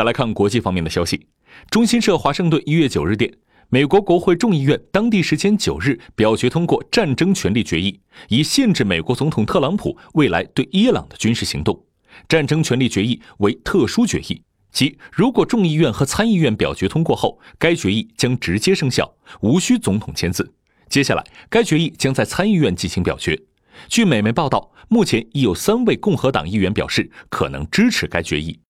再来看国际方面的消息。中新社华盛顿一月九日电美国国会众议院当地时间九日表决通过战争权利决议以限制美国总统特朗普未来对伊朗的军事行动。战争权利决议为特殊决议即如果众议院和参议院表决通过后该决议将直接生效无需总统签字。接下来该决议将在参议院进行表决。据美媒报道目前已有三位共和党议员表示可能支持该决议。